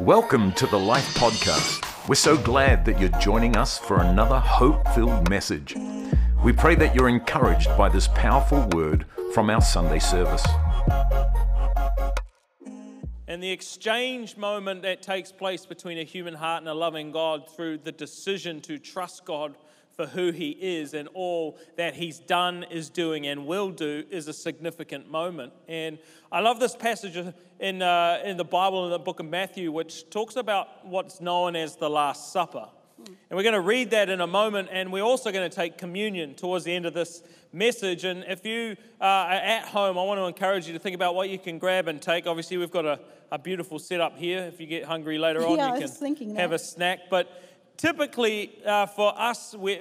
Welcome to the Life Podcast. We're so glad that you're joining us for another hope filled message. We pray that you're encouraged by this powerful word from our Sunday service. And the exchange moment that takes place between a human heart and a loving God through the decision to trust God for who He is and all that He's done, is doing, and will do is a significant moment. And I love this passage in, uh, in the Bible, in the book of Matthew, which talks about what's known as the Last Supper. And we're going to read that in a moment, and we're also going to take communion towards the end of this message. And if you are at home, I want to encourage you to think about what you can grab and take. Obviously, we've got a, a beautiful setup here. If you get hungry later on, Yeah, you can that. have a snack. But typically, uh, for us, we,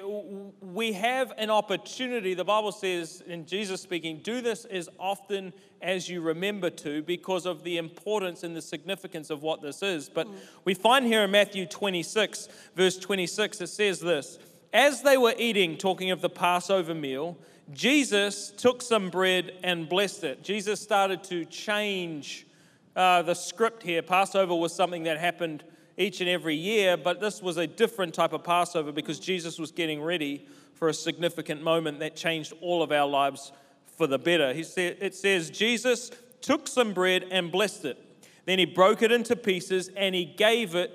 we have an opportunity. The Bible says, in Jesus speaking, do this as often as you remember to because of the importance and the significance of what this is. But we find here in Matthew 26, verse 26, it says this As they were eating, talking of the Passover meal, Jesus took some bread and blessed it. Jesus started to change uh, the script here. Passover was something that happened each and every year, but this was a different type of Passover because Jesus was getting ready for a significant moment that changed all of our lives for the better. He said, it says, Jesus took some bread and blessed it. Then he broke it into pieces and he gave it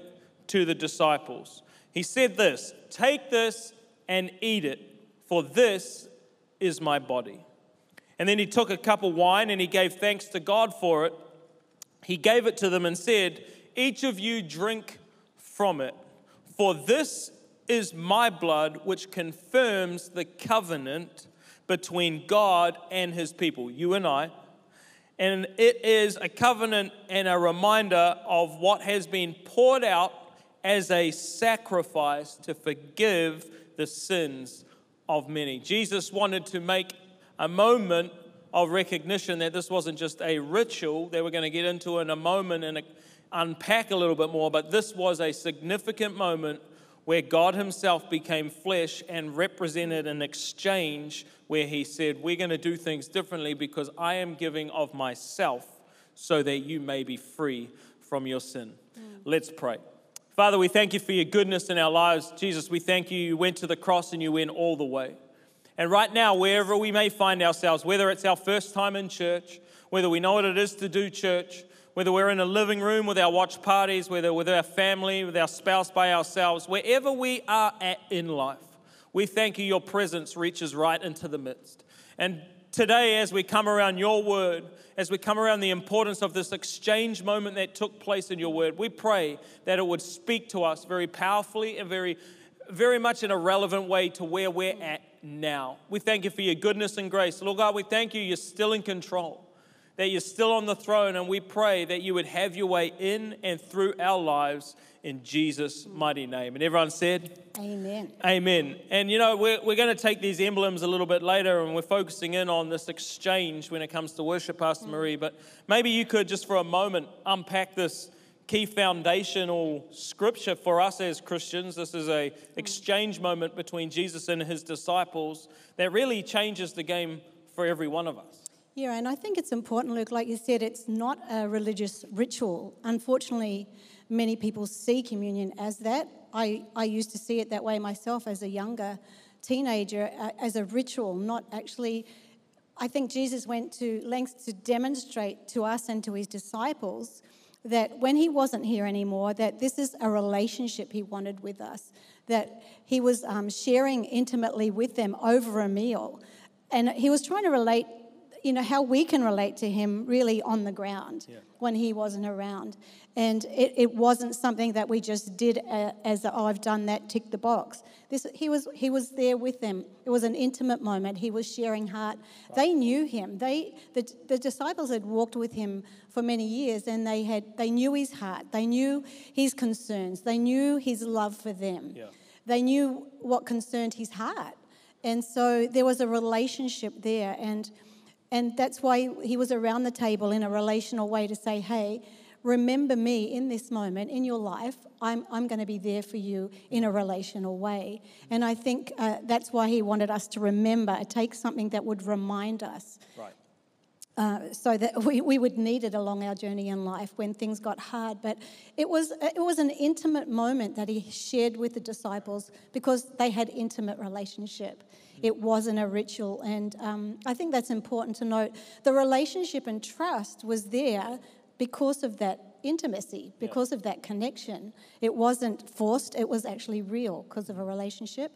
to the disciples. He said this Take this and eat it, for this is my body. And then he took a cup of wine and he gave thanks to God for it. He gave it to them and said, Each of you drink from it, for this is my blood, which confirms the covenant between God and his people, you and I. And it is a covenant and a reminder of what has been poured out as a sacrifice to forgive the sins of many. Jesus wanted to make a moment of recognition that this wasn't just a ritual that we're going to get into in a moment and unpack a little bit more, but this was a significant moment where God Himself became flesh and represented an exchange where He said, We're going to do things differently because I am giving of myself so that you may be free from your sin. Mm. Let's pray. Father, we thank you for your goodness in our lives. Jesus, we thank you. You went to the cross and you went all the way. And right now, wherever we may find ourselves, whether it's our first time in church, whether we know what it is to do church, whether we're in a living room with our watch parties, whether with our family, with our spouse by ourselves, wherever we are at in life, we thank you your presence reaches right into the midst. And today, as we come around your word, as we come around the importance of this exchange moment that took place in your word, we pray that it would speak to us very powerfully and very, very much in a relevant way to where we're at now. We thank you for your goodness and grace. Lord God, we thank you, you're still in control that you're still on the throne, and we pray that you would have your way in and through our lives in Jesus' mighty name. And everyone said, Amen. Amen. And you know, we're, we're going to take these emblems a little bit later, and we're focusing in on this exchange when it comes to worship, Pastor mm-hmm. Maree. But maybe you could just for a moment unpack this key foundational scripture for us as Christians. This is a mm-hmm. exchange moment between Jesus and his disciples that really changes the game for every one of us. Yeah, and I think it's important, Luke, like you said, it's not a religious ritual. Unfortunately, many people see communion as that. I, I used to see it that way myself as a younger teenager, uh, as a ritual, not actually. I think Jesus went to lengths to demonstrate to us and to his disciples that when he wasn't here anymore, that this is a relationship he wanted with us, that he was um, sharing intimately with them over a meal. And he was trying to relate you know, how we can relate to him really on the ground Yeah. when he wasn't around. And it, it wasn't something that we just did as, oh, I've done that, tick the box. This, he, was, he was there with them. It was an intimate moment. He was sharing heart. They knew him. They, the, the disciples had walked with him for many years and they, had, they knew his heart. They knew his concerns. They knew his love for them. Yeah. They knew what concerned his heart. And so there was a relationship there. And and that's why he was around the table in a relational way to say, hey, remember me in this moment in your life. I'm, I'm going to be there for you in a relational way. And I think uh, that's why he wanted us to remember, take something that would remind us. Right. Uh, so that we, we would need it along our journey in life when things got hard. But it was, it was an intimate moment that he shared with the disciples because they had intimate relationship. It wasn't a ritual. And um, I think that's important to note. The relationship and trust was there because of that intimacy, because yeah. of that connection. It wasn't forced, it was actually real because of a relationship.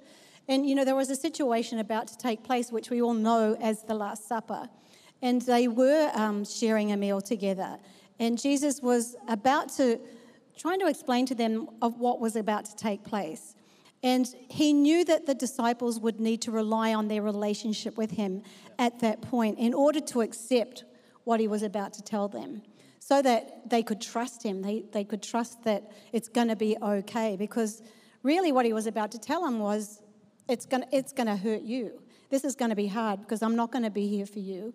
And, you know, there was a situation about to take place, which we all know as the Last Supper. And they were um, sharing a meal together. And Jesus was about to, trying to explain to them of what was about to take place. And he knew that the disciples would need to rely on their relationship with him at that point in order to accept what he was about to tell them so that they could trust him. They, they could trust that it's going to be okay because really what he was about to tell them was it's going it's to hurt you. This is going to be hard because I'm not going to be here for you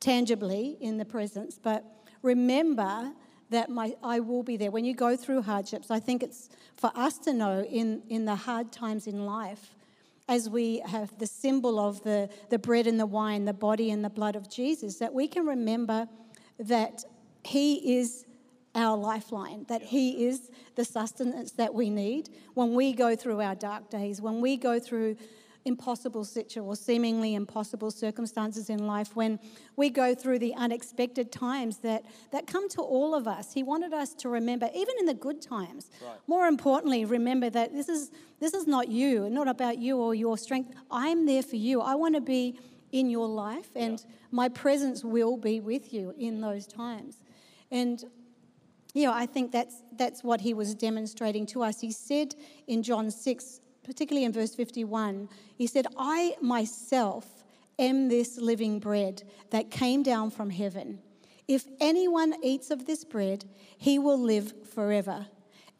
tangibly in the presence, but remember that my, I will be there. When you go through hardships, I think it's for us to know in, in the hard times in life, as we have the symbol of the, the bread and the wine, the body and the blood of Jesus, that we can remember that He is our lifeline, that He is the sustenance that we need when we go through our dark days, when we go through impossible situation or seemingly impossible circumstances in life, when we go through the unexpected times that, that come to all of us. He wanted us to remember, even in the good times, right. more importantly, remember that this is, this is not you, not about you or your strength. I'm there for you. I want to be in your life, and yeah. my presence will be with you in those times. And you know, I think that's that's what he was demonstrating to us. He said in John 6, particularly in verse 51, he said, I myself am this living bread that came down from heaven. If anyone eats of this bread, he will live forever.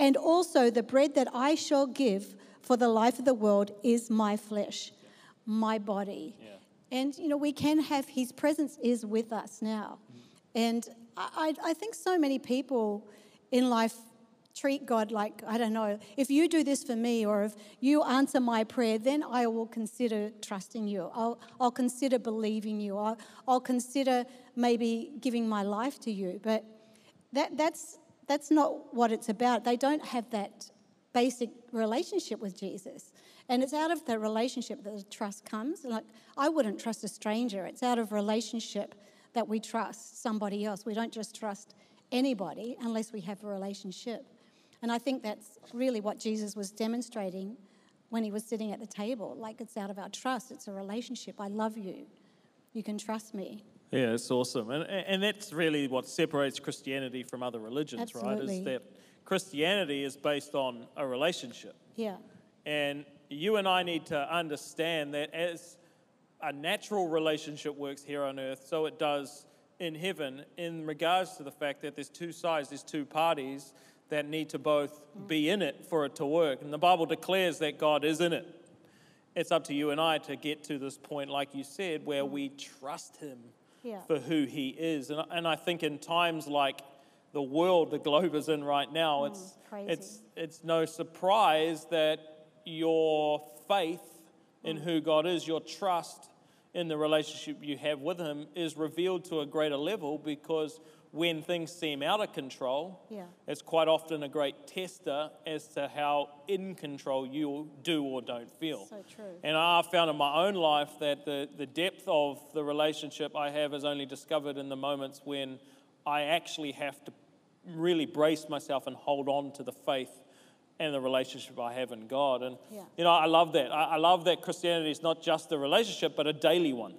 And also, the bread that I shall give for the life of the world is my flesh, my body. Yeah. And, you know, we can have, his presence is with us now. And I, I think so many people in life treat God like, I don't know, if you do this for me or if you answer my prayer, then I will consider trusting you. I'll, I'll consider believing you. I'll, I'll consider maybe giving my life to you. But that, that's, that's not what it's about. They don't have that basic relationship with Jesus. And it's out of the relationship that the trust comes. Like, I wouldn't trust a stranger. It's out of relationship that we trust somebody else. We don't just trust anybody unless we have a relationship. And I think that's really what Jesus was demonstrating when he was sitting at the table. Like it's out of our trust, it's a relationship. I love you. You can trust me. Yeah, it's awesome. And, and that's really what separates Christianity from other religions, Absolutely. right? Is that Christianity is based on a relationship. Yeah. And you and I need to understand that as a natural relationship works here on earth, so it does in heaven in regards to the fact that there's two sides, there's two parties that need to both be in it for it to work. And the Bible declares that God is in it. It's up to you and I to get to this point, like you said, where we trust Him yeah. for who He is. And, and I think in times like the world the globe is in right now, mm, it's, it's, it's no surprise that your faith in mm. who God is, your trust in the relationship you have with Him, is revealed to a greater level because when things seem out of control, yeah. it's quite often a great tester as to how in control you do or don't feel. So true. And I've found in my own life that the, the depth of the relationship I have is only discovered in the moments when I actually have to really brace myself and hold on to the faith and the relationship I have in God. And, yeah. you know, I love that. I, I love that Christianity is not just a relationship, but a daily one.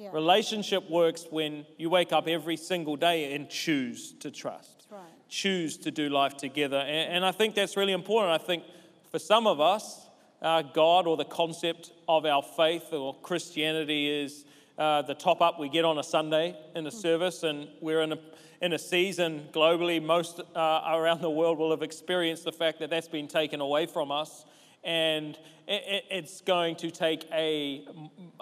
Yeah. Relationship works when you wake up every single day and choose to trust, right. choose to do life together. And, and, I think that's really important. I think for some of us, uh, God or the concept of our faith or Christianity is uh, the top up we get on a Sunday in a mm. service, and we're in a in a season globally, most uh, around the world will have experienced the fact that that's been taken away from us and it's going to take a,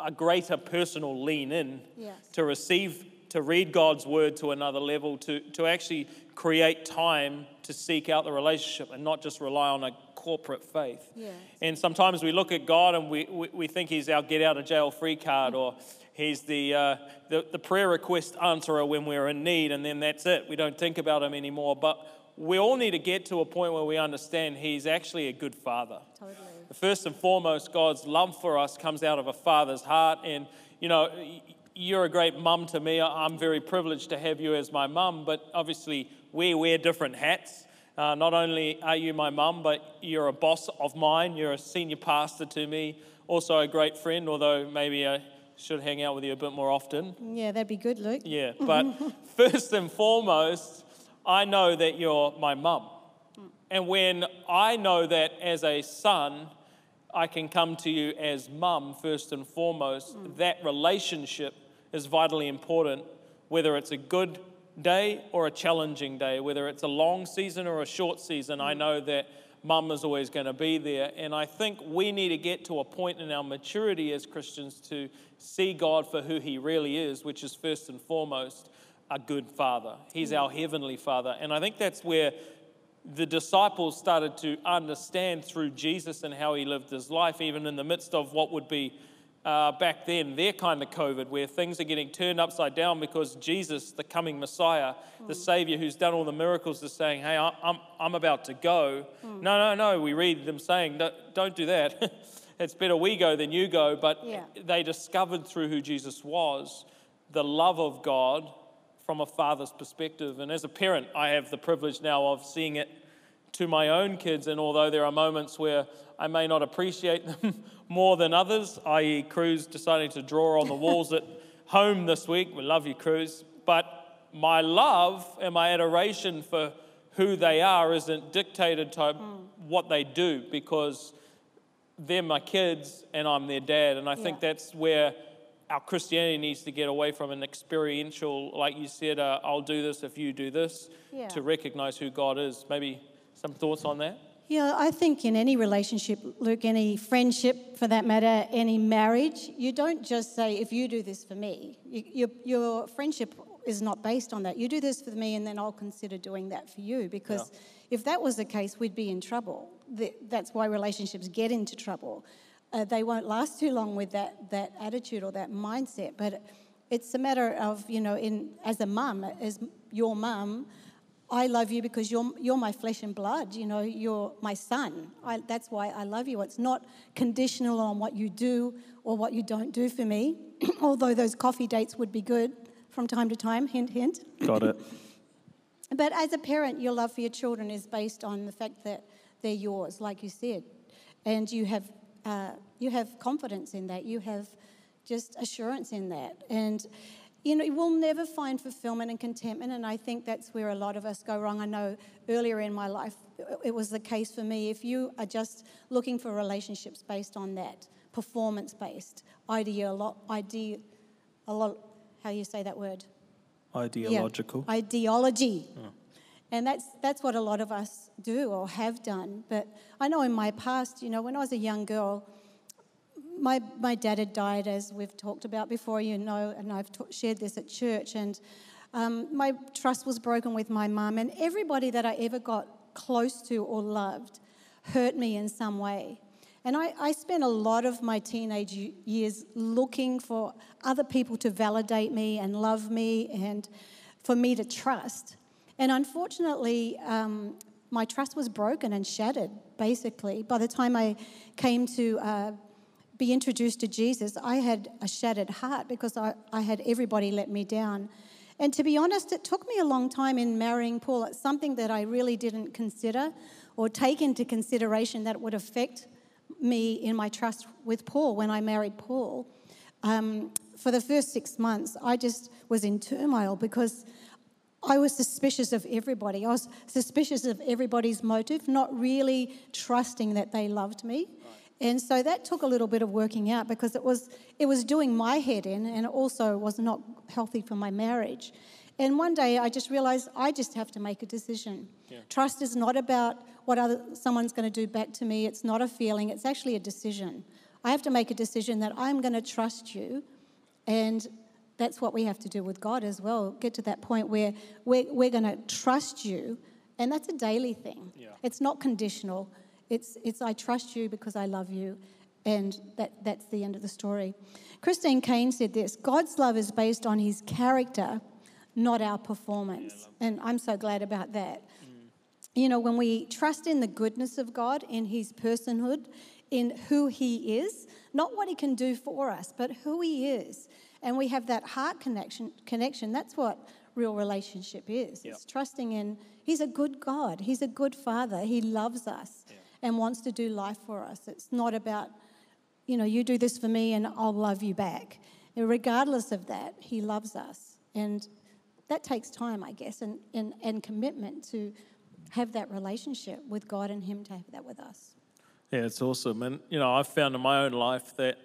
a greater personal lean in yes. to receive, to read God's word to another level, to, to actually create time to seek out the relationship and not just rely on a corporate faith. Yes. And sometimes we look at God and we, we, we think He's our get out of jail free card or He's the, uh, the, the prayer request answerer when we're in need, and then that's it. We don't think about Him anymore. But we all need to get to a point where we understand He's actually a good Father. Totally. First and foremost, God's love for us comes out of a father's heart. And, you know, you're a great mum to me. I'm very privileged to have you as my mum, but obviously, we wear different hats. Uh, not only are you my mum, but you're a boss of mine. You're a senior pastor to me, also a great friend, although maybe I should hang out with you a bit more often. Yeah, that'd be good, Luke. Yeah, but first and foremost, I know that you're my mum. And when I know that as a son, I can come to you as mum first and foremost, mm. that relationship is vitally important, whether it's a good day or a challenging day, whether it's a long season or a short season. I mm. know that mum is always going to be there. And I think we need to get to a point in our maturity as Christians to see God for who He really is, which is first and foremost a good father. He's our heavenly father. And I think that's where the disciples started to understand through Jesus and how he lived his life, even in the midst of what would be uh, back then their kind of COVID, where things are getting turned upside down because Jesus, the coming Messiah, the Savior who's done all the miracles, is saying, Hey, I'm, I'm about to go. No, no, no. We read them saying, "No, Don't do that. it's better we go than you go. But Yeah. they discovered through who Jesus was the love of God from a father's perspective. And as a parent, I have the privilege now of seeing it to my own kids. And although there are moments where I may not appreciate them more than others, i.e., Cruz deciding to draw on the walls at home this week, we love you, Cruz. But my love and my adoration for who they are isn't dictated to hmm. what they do because they're my kids and I'm their dad. And I think that's where our Christianity needs to get away from an experiential, like you said, uh, I'll do this if you do this, Yeah. to recognize who God is. Maybe some thoughts on that? Yeah, I think in any relationship, Luke, any friendship for that matter, any marriage, you don't just say, if you do this for me. You, your, your friendship is not based on that. You do this for me, and then I'll consider doing that for you. Because if that was the case, we'd be in trouble. That's why relationships get into trouble. Uh, they won't last too long with that, that attitude or that mindset. But it's a matter of, you know, in, as a mum, as your mum, I love you because you're, you're my flesh and blood. You know, you're my son. I, that's why I love you. It's not conditional on what you do or what you don't do for me, although those coffee dates would be good from time to time, hint, hint. Got it. But as a parent, your love for your children is based on the fact that they're yours, like you said, and you have uh, you have confidence in that. You have just assurance in that, and you know we'll never find fulfillment and contentment. And I think that's where a lot of us go wrong. I know earlier in my life it was the case for me. If you are just looking for relationships based on that, performance based, ideolo- ide- a lot, how you say that word? Yeah, Ideological. ideology. And that's, that's what a lot of us do or have done. But I know in my past, you know, when I was a young girl, my, my dad had died, as we've talked about before, you know, and I've shared this at church. And um, my trust was broken with my mum, and everybody that I ever got close to or loved hurt me in some way. And I, I spent a lot of my teenage years looking for other people to validate me and love me and for me to trust. And unfortunately, um, my trust was broken and shattered, basically. By the time I came to uh, be introduced to Jesus, I had a shattered heart because I, I had everybody let me down. And to be honest, it took me a long time in marrying Paul. It's something that I really didn't consider or take into consideration that would affect me in my trust with Paul when I married Paul. Um, for the first six months, I just was in turmoil because I was suspicious of everybody. I was suspicious of everybody's motive, not really trusting that they loved me. And so that took a little bit of working out because it was, it was doing my head in and it also was not healthy for my marriage. And one day I just realized I just have to make a decision. Trust is not about what other, someone's going to do back to me, it's not a feeling, it's actually a decision. I have to make a decision that I'm going to trust you and that's what we have to do with God as well. Get to that point where we're, we're going to trust you, and that's a daily thing. Yeah. It's not conditional. It's, it's I trust you because I love you. And that, that's the end of the story. Christine Caine said this God's love is based on his character, not our performance. and I'm so glad about that. You know, when we trust in the goodness of God, in his personhood, in who he is, not what he can do for us, but who he is, and we have that heart connection, connection that's what real relationship is. Yep. It's trusting in he's a good God, he's a good father, he loves us and wants to do life for us. It's not about, you know, you do this for me and I'll love you back. And regardless of that, he loves us. And that takes time, I guess, and, and, and commitment to have that relationship with God and him to have that with us. Yeah, it's awesome. And, you know, I've found in my own life that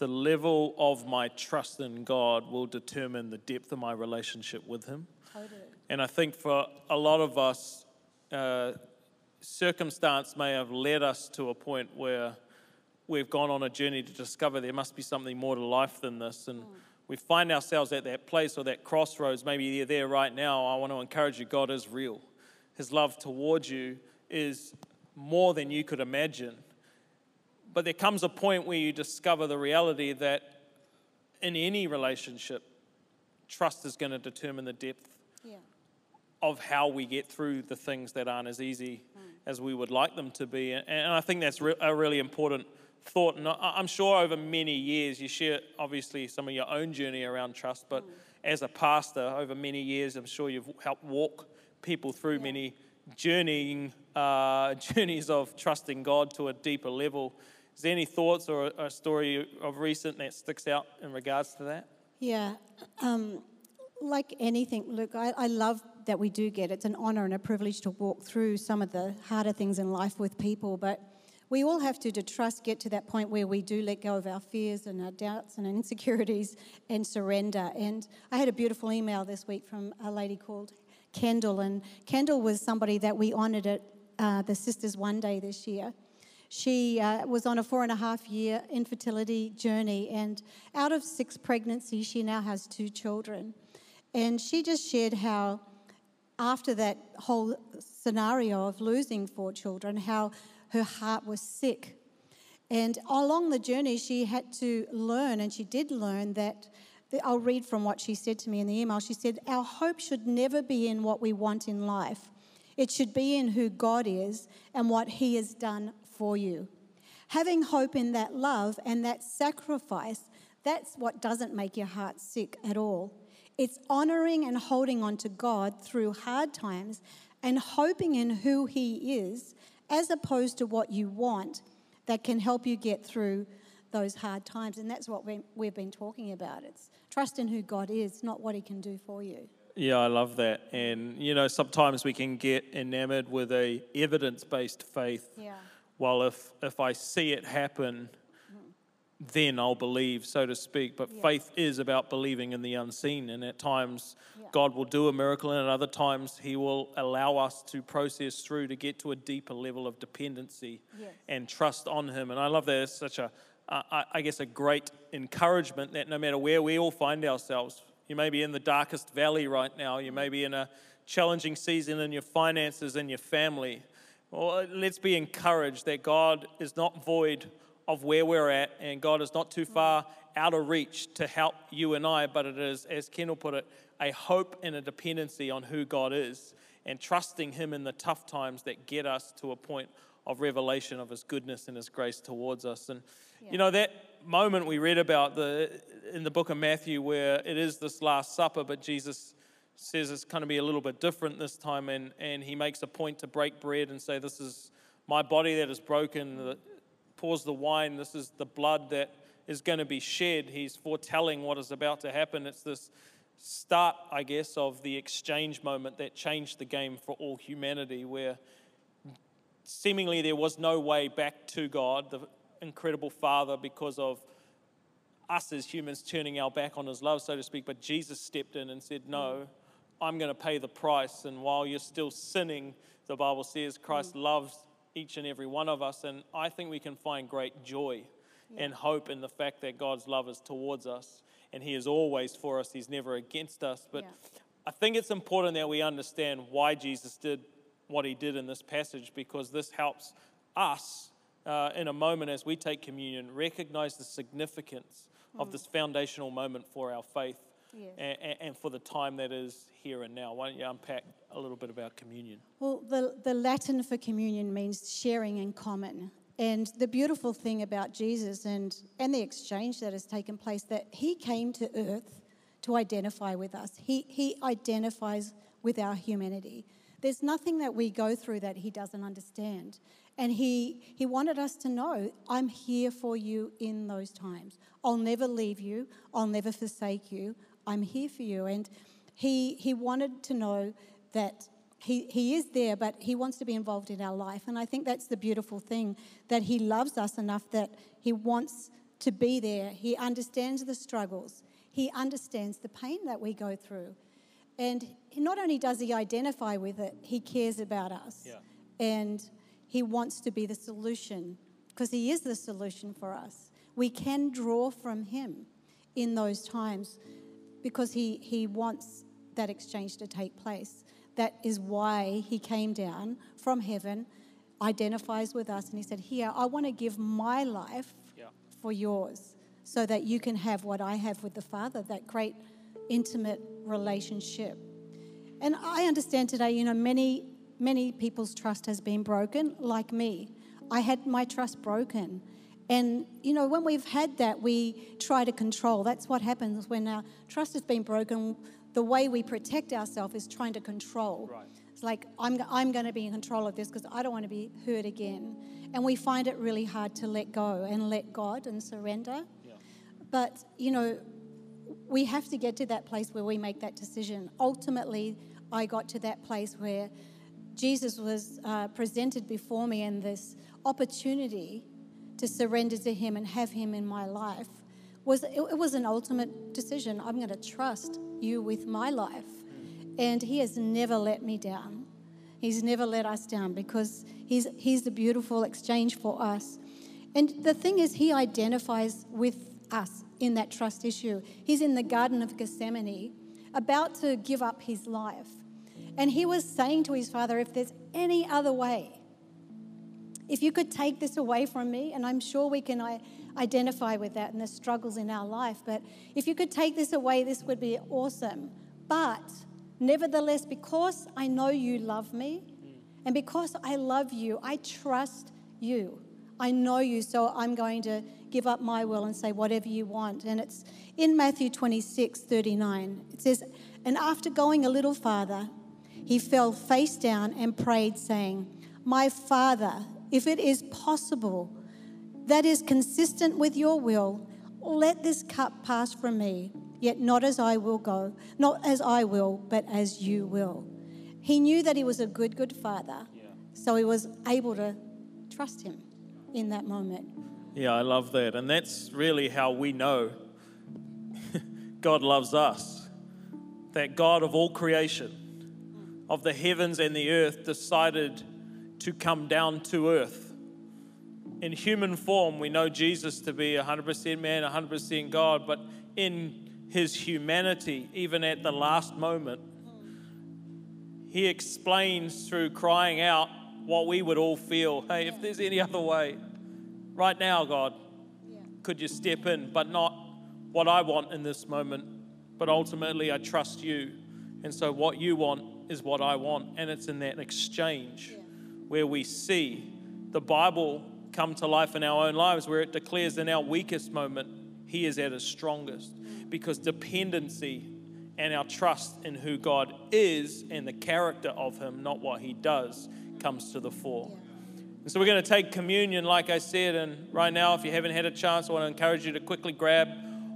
the level of my trust in God will determine the depth of my relationship with Him. Totally. And I think for a lot of us, uh, circumstance may have led us to a point where we've gone on a journey to discover there must be something more to life than this. And we find ourselves at that place or that crossroads. Maybe you're there right now. I want to encourage you God is real. His love towards you is more than you could imagine. But there comes a point where you discover the reality that in any relationship, trust is going to determine the depth Yeah. of how we get through the things that aren't as easy as we would like them to be. And, and I think that's re- a really important thought. And I, I'm sure over many years, you share obviously some of your own journey around trust, but as a pastor, over many years, I'm sure you've helped walk people through Yeah. many journeying uh, journeys of trusting God to a deeper level. Is there any thoughts or a, story of recent that sticks out in regards to that? Yeah. Um, like anything, look, I, I love that we do get it's an honor and a privilege to walk through some of the harder things in life with people, but we all have to, to trust, get to that point where we do let go of our fears and our doubts and insecurities and surrender. And I had a beautiful email this week from a lady called Kendall, and Kendall was somebody that we honored at uh, the Sisters One Day this year. She uh, was on a four and a half year infertility journey, and out of six pregnancies, she now has two children. And she just shared how, after that whole scenario of losing four children, how her heart was sick. And along the journey, she had to learn, and she did learn that. I'll read from what she said to me in the email. She said, Our hope should never be in what we want in life. It should be in who God is and what He has done for you. Having hope in that love and that sacrifice, that's what doesn't make your heart sick at all. It's honoring and holding on to God through hard times and hoping in who He is as opposed to what you want that can help you get through those hard times. And that's what we- we've been talking about. It's trust in who God is, not what He can do for you. Yeah, I love that. And you know, sometimes we can get enamored with a evidence-based faith. Yeah. Well, if if I see it happen, then I'll believe, so to speak. But Yeah. faith is about believing in the unseen, and at times Yeah. God will do a miracle, and at other times He will allow us to process through to get to a deeper level of dependency Yes. and trust on Him. And I love that. It's such a, uh, I I guess, a great encouragement that no matter where we all find ourselves, you may be in the darkest valley right now, you may be in a challenging season in your finances and your family. Well, let's be encouraged that God is not void of where we're at, and God is not too far out of reach to help you and I, but it is, as Kendall put it, a hope and a dependency on who God is and trusting Him in the tough times that get us to a point of revelation of His goodness and His grace towards us. And you know, that moment we read about the, in the book of Matthew where it is this Last Supper, but Jesus says it's going to be a little bit different this time, and, and he makes a point to break bread and say, This is my body that is broken, that pours the wine, this is the blood that is going to be shed. He's foretelling what is about to happen. It's this start, I guess, of the exchange moment that changed the game for all humanity, where seemingly there was no way back to God, the incredible Father, because of us as humans turning our back on His love, so to speak. But Jesus stepped in and said, No, I'm going to pay the price. And while you're still sinning, the Bible says Christ loves each and every one of us. And I think we can find great joy and hope in the fact that God's love is towards us and He is always for us, He's never against us. But Yeah. I think it's important that we understand why Jesus did what He did in this passage because this helps us, uh, in a moment as we take communion, recognize the significance of this foundational moment for our faith Yes. and, and for the time that is here and now. Why don't you unpack a little bit about communion? Well, the, the Latin for communion means sharing in common. And the beautiful thing about Jesus and, and the exchange that has taken place, that he came to earth to identify with us. He, he identifies with our humanity. There's nothing that we go through that he doesn't understand. And he, he wanted us to know, I'm here for you in those times. I'll never leave you. I'll never forsake you. I'm here for you. And he, he wanted to know that he, he is there, but he wants to be involved in our life. And I think that's the beautiful thing that he loves us enough that he wants to be there. He understands the struggles, he understands the pain that we go through. And not only does he identify with it, he cares about us. Yeah. And he wants to be the solution because he is the solution for us. We can draw from him in those times because he, he wants that exchange to take place. That is why he came down from heaven, identifies with us, and he said, Here, I want to give my life Yeah. for yours so that you can have what I have with the Father, that great intimate relationship. And I understand today, you know, many, many people's trust has been broken, like me. I had my trust broken. And, you know, when we've had that, we try to control. That's what happens when our trust has been broken. The way we protect ourselves is trying to control. Right. It's like, I'm, I'm going to be in control of this because I don't want to be hurt again. And we find it really hard to let go and let God and surrender. Yeah. But, you know, we have to get to that place where we make that decision. Ultimately, I got to that place where Jesus was uh, presented before me and this opportunity to surrender to Him and have Him in my life was it, was an ultimate decision. I'm going to trust you with my life, and He has never let me down. He's never let us down because He's He's the beautiful exchange for us. And the thing is, He identifies with us in that trust issue. He's in the Garden of Gethsemane, about to give up His life, and He was saying to His Father, "If there's any other way." If you could take this away from me, and I'm sure we can I, identify with that and the struggles in our life, but if you could take this away, this would be awesome. But nevertheless, because I know you love me, mm. and because I love you, I trust you. I know you, so I'm going to give up my will and say whatever you want. And it's in Matthew 26 39. It says, And after going a little farther, he fell face down and prayed, saying, My Father, if it is possible, that is consistent with your will, let this cup pass from me, yet not as I will go, not as I will, but as you will. He knew that he was a good, good father, Yeah. so he was able to trust him in that moment. Yeah, I love that. And that's really how we know God loves us. That God of all creation, of the heavens and the earth, decided to come down to earth. In human form, we know Jesus to be 100% man, 100% God, but in his humanity, even at the last moment, he explains through crying out what we would all feel hey, if there's any other way, right now, God, could you step in? But not what I want in this moment, but ultimately I trust you. And so what you want is what I want. And it's in that exchange where we see the Bible come to life in our own lives, where it declares in our weakest moment, He is at His strongest. Because dependency and our trust in who God is and the character of Him, not what He does, comes to the fore. And so we're going to take communion, like I said. And right now, if you haven't had a chance, I want to encourage you to quickly grab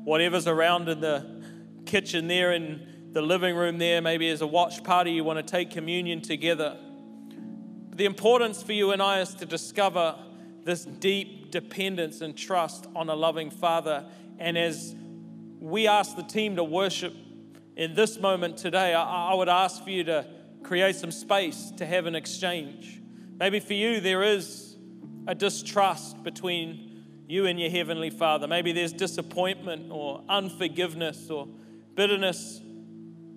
whatever's around in the kitchen there, in the living room there. Maybe as a watch party, you want to take communion together. The importance for you and I is to discover this deep dependence and trust on a loving Father. And as we ask the team to worship in this moment today, I, I would ask for you to create some space to have an exchange. Maybe for you, there is a distrust between you and your Heavenly Father. Maybe there's disappointment or unforgiveness or bitterness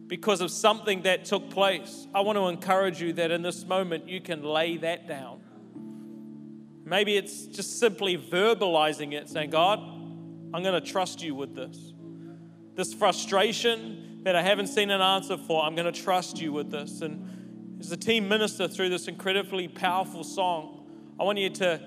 because of something that took place. I want to encourage you that in this moment you can lay that down. Maybe it's just simply verbalizing it, saying, God, I'm going to trust you with this. This frustration that I haven't seen an answer for, I'm going to trust you with this. And as the team minister through this incredibly powerful song, I want you to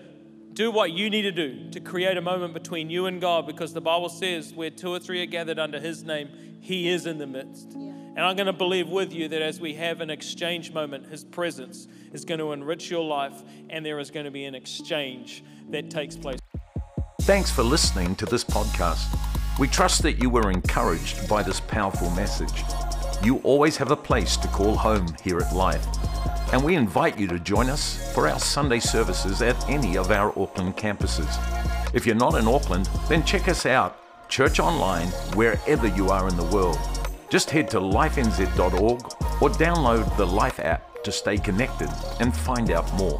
do what you need to do to create a moment between you and God because the Bible says where two or three are gathered under His name, He is in the midst. Yeah. And I'm going to believe with you that as we have an exchange moment, His presence is going to enrich your life and there is going to be an exchange that takes place. Thanks for listening to this podcast. We trust that you were encouraged by this powerful message. You always have a place to call home here at Life and we invite you to join us for our Sunday services at any of our Auckland campuses. If you're not in Auckland, then check us out, church online, wherever you are in the world. Just head to lifenz.org or download the Life app to stay connected and find out more.